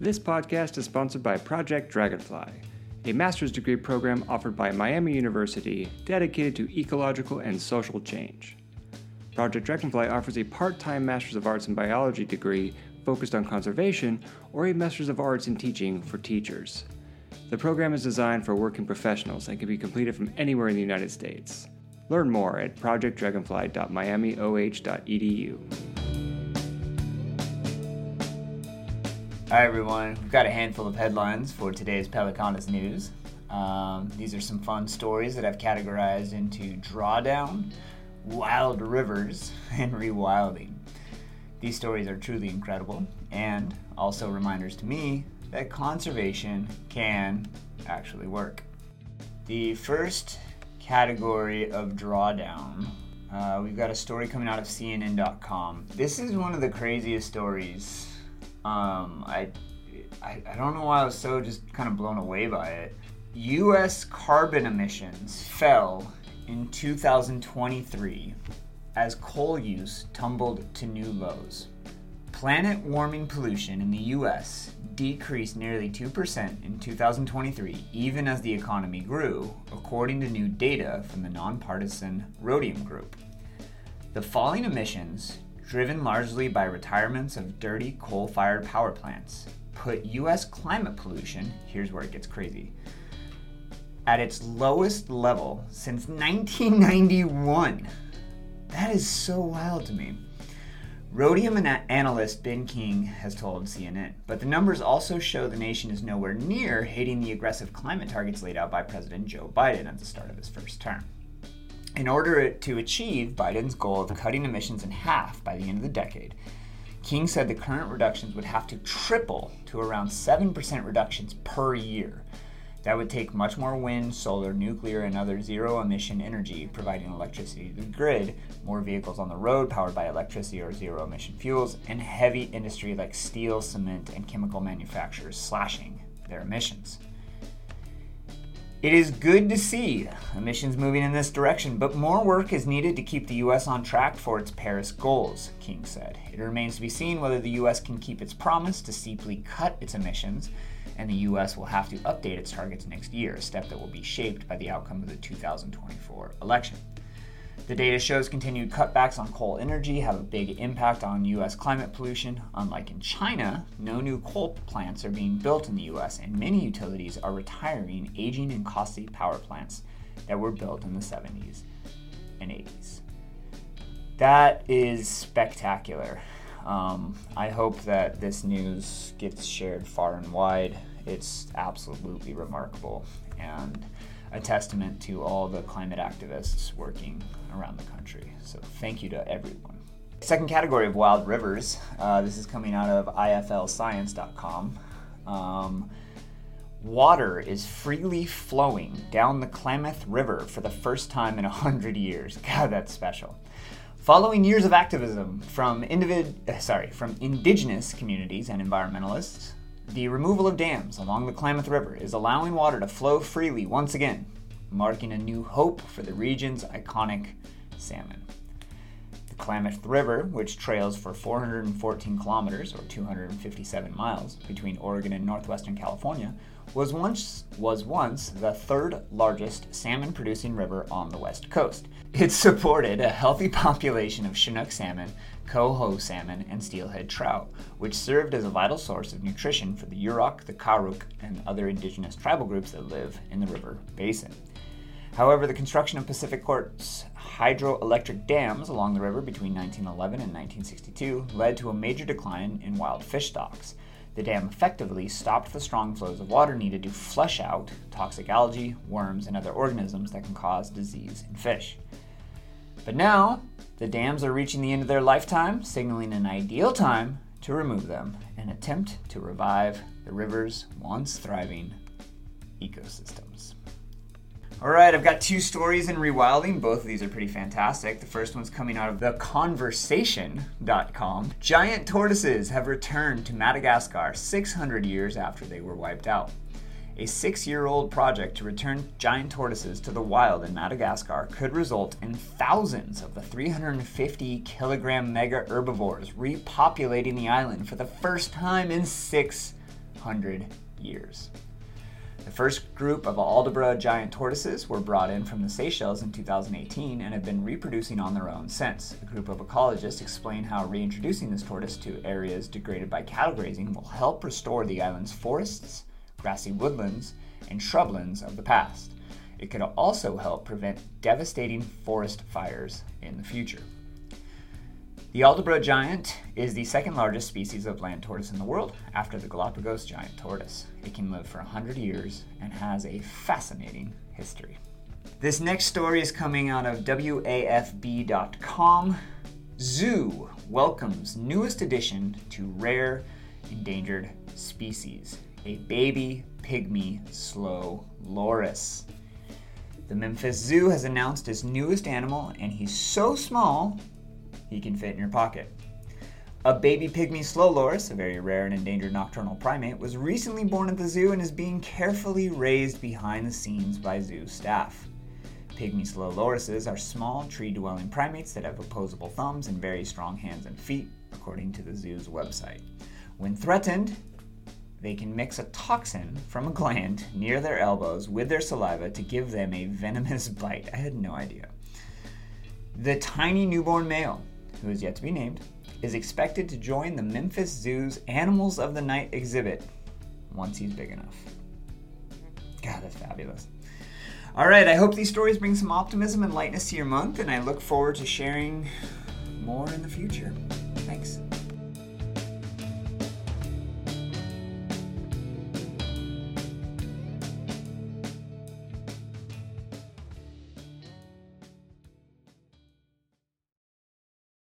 This podcast is sponsored by Project Dragonfly, a master's degree program offered by Miami University dedicated to ecological and social change. Project Dragonfly offers a part time Master's of Arts in Biology degree focused on conservation or a Master's of Arts in Teaching for teachers. The program is designed for working professionals and can be completed from anywhere in the United States. Learn more at projectdragonfly.miamioh.edu. Hi everyone, we've got a handful of headlines for today's Pelecanus news. Um, these are some fun stories that I've categorized into drawdown, wild rivers, and rewilding. These stories are truly incredible and also reminders to me that conservation can actually work. The first category of drawdown, uh, we've got a story coming out of CNN.com. This is one of the craziest stories um, I, I, I don't know why I was so just kind of blown away by it. U.S. carbon emissions fell in 2023 as coal use tumbled to new lows. Planet warming pollution in the US decreased nearly 2% in 2023, even as the economy grew, according to new data from the nonpartisan Rhodium Group. The falling emissions driven largely by retirements of dirty coal fired power plants, put US climate pollution, here's where it gets crazy, at its lowest level since 1991. That is so wild to me. Rhodium analyst Ben King has told CNN, but the numbers also show the nation is nowhere near hitting the aggressive climate targets laid out by President Joe Biden at the start of his first term. In order to achieve Biden's goal of cutting emissions in half by the end of the decade, King said the current reductions would have to triple to around 7% reductions per year. That would take much more wind, solar, nuclear, and other zero emission energy providing electricity to the grid, more vehicles on the road powered by electricity or zero emission fuels, and heavy industry like steel, cement, and chemical manufacturers slashing their emissions. It is good to see emissions moving in this direction, but more work is needed to keep the U.S. on track for its Paris goals, King said. It remains to be seen whether the U.S. can keep its promise to steeply cut its emissions, and the U.S. will have to update its targets next year, a step that will be shaped by the outcome of the 2024 election. The data shows continued cutbacks on coal energy have a big impact on U.S. climate pollution. Unlike in China, no new coal plants are being built in the U.S., and many utilities are retiring aging and costly power plants that were built in the 70s and 80s. That is spectacular. Um, I hope that this news gets shared far and wide. It's absolutely remarkable. And a testament to all the climate activists working around the country. So thank you to everyone. Second category of wild rivers. Uh, this is coming out of iflscience.com. Um, water is freely flowing down the Klamath River for the first time in a hundred years. God, that's special. Following years of activism from individ- sorry, from indigenous communities and environmentalists, the removal of dams along the Klamath River is allowing water to flow freely once again, marking a new hope for the region's iconic salmon. Klamath River, which trails for 414 kilometers or 257 miles between Oregon and northwestern California, was once was once the third largest salmon producing river on the west coast. It supported a healthy population of Chinook salmon coho salmon, and steelhead trout, which served as a vital source of nutrition for the Yurok, the Karuk, and other indigenous tribal groups that live in the river basin. However, the construction of PacifiCorp's hydroelectric dams along the river between 1911 and 1962 led to a major decline in wild fish stocks. The dam effectively stopped the strong flows of water needed to flush out toxic algae, worms, and other organisms that can cause disease in fish. But now, the dams are reaching the end of their lifetime, signaling an ideal time to remove them and attempt to revive the river's once thriving ecosystems. All right, I've got two stories in rewilding. Both of these are pretty fantastic. The first one's coming out of theconversation.com. Giant tortoises have returned to Madagascar 600 years after they were wiped out a six year old project to return giant tortoises to the wild in Madagascar could result in thousands of the 350 kilogram mega herbivores repopulating the island for the first time in 600 years. The first group of Aldabra giant tortoises were brought in from the Seychelles in 2018 and have been reproducing on their own since. A group of ecologists explain how reintroducing this tortoise to areas degraded by cattle grazing will help restore the island's forests, grassy woodlands, and shrublands of the past. It could also help prevent devastating forest fires in the future. The Aldabra giant is the second largest species of land tortoise in the world after the Galapagos giant tortoise. It can live for 100 years and has a fascinating history. This next story is coming out of WAFB.com. Zoo welcomes newest addition to rare endangered species a baby pygmy slow loris. The Memphis Zoo has announced its newest animal, and he's so small he can fit in your pocket. A baby pygmy slow loris, a very rare and endangered nocturnal primate, was recently born at the zoo and is being carefully raised behind the scenes by zoo staff. Pygmy slow lorises are small, tree dwelling primates that have opposable thumbs and very strong hands and feet, according to the zoo's website. When threatened, they can mix a toxin from a gland near their elbows with their saliva to give them a venomous bite. I had no idea. The tiny newborn male who is yet to be named, is expected to join the Memphis Zoo's Animals of the Night exhibit once he's big enough. God, that's fabulous. All right, I hope these stories bring some optimism and lightness to your month, and I look forward to sharing more in the future. Thanks.